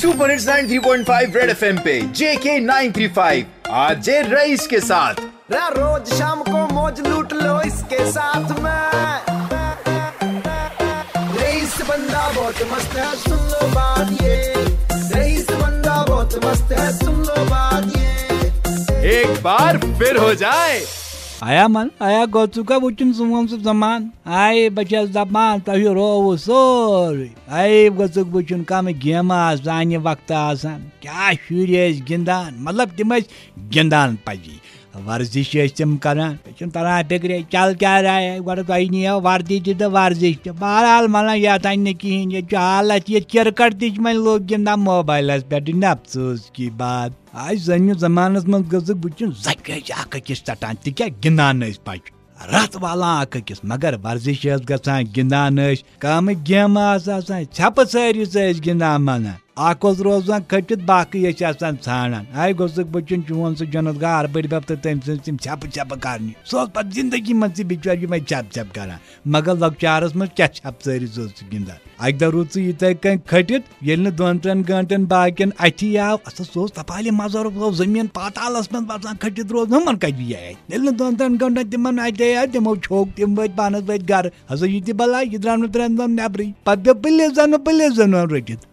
Super hits 93.5 red FM पे जेके 935 आज rice के साथ। रोज शाम को मौज लूट लो इसके साथ में। रईस बंदा बहुत मस्त है सुन लो बात ये। रईस बंदा बहुत मस्त है सुन लो बात ये। एक बार फिर हो जाए। आया मन आया गोचुका वुचुन सुमम सु जमान आय बचस दपान तह रोव सोरे आय गोचुक वुचुन कम गेम सानि वक्त आसान क्या शुर गिंदान मतलब तिम गिंदान पजी वर्जिश तम करान तरान फ़िक्र चल क्या राय गो तुम नीव वर्दी तो वर्जिश तो बहरहाल मन ये वन कहें ये हालत ये क्रिकेट तक मन लोग गिंदान मोबाइल पे अफसोस की बात आज जन जमानस मज गजुक बुचन जक अकिस टटान ति क्या गिंदान पच रत वालान अकिस मगर वर्जिश गसान गिंदान कम गेम छप सारी गिंदान मनान अख रोजान खटित बाकी ान आय गोसुक बचन चोन सह जनत गार बड़ बब तो तम सम छप छप कर सह पे ज़िंदगी मज बिचार ये छप छप कर मगर लकचारस मज क्या छप सारी गिंदान अक दह रूद इत खटित ये दोन त्रेन गंटन बाकिन अथि आव सो तपाले मजर ज़मीन पातालस मज बसान खटित रोज हमन कत ये दोन त्रेन गंटन तिमन अत तमो छोक तम वत पानस वत गर हसा ये बला यह द्राव त्रेन दिन नबरी पे पुलिस जन पुलिस जन रटित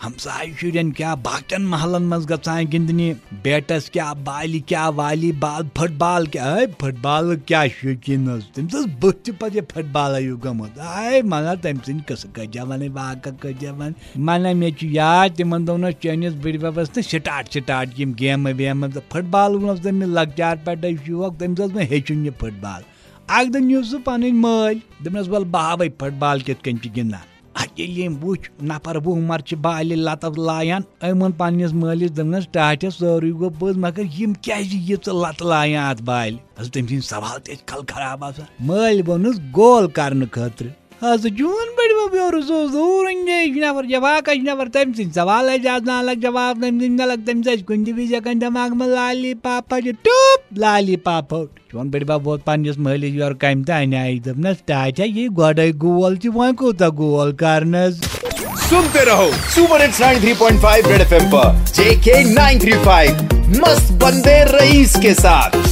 सबर बहरहाल ये तकदीरी मसला मन आता निकी अय मे याद पे मन चोन सह जनत गार बड़ बब तम सम गेम गरमस गिंदान छप सरिस गिंदान लटकिच लटकिस गिंदान पशो पे वट लगावान हमसाय शुरन क्या बाकन महलन मज गसान गिंदनी बैटस क्या बाली क्या वाली बाल फुटबॉल क्या है फुटबॉल क्या शौकीन तम बुत पे फुटबॉल यू गमुत आय मन तम सिंह कस कजा वन बाक कजा वन मन मे याद तिम दोन चनिस बड़ बबस तो स्टार्ट स्टार्ट यम गेम वेम फुटबॉल वोन तम लकचार पे शौक तम मे हेचुन यह फुटबॉल अख दिन नीव सह पन मल दपनस बल बह फुटबॉल कित कन गिंदान यम वुच नफर वुह मर बाल लत लायान अमन पन्नस मलिस दपनस टाटस सोरी गो बोज मगर यम क्या ये लत लायान अत बाल तम सद सवाल ते कल खराब आसान मल वोनस गोल कर खतर हज जून बड़ ब्योर सो दूर नफर जवाब नफर तम सद सवाल अलग जवाब अलग तम कुन विज दिमाग में लाली पापा टूप लाली पाप चोन बड़ बब वोत पन्नस महलिस योर कम तान आई दपनस टाचा ये गोडे गोल वो कोता गोल करनस सुनते रहो सुपर हिट्स 93.5 रेड एफएम पर जेके 935 मस्त बंदे रईस के साथ।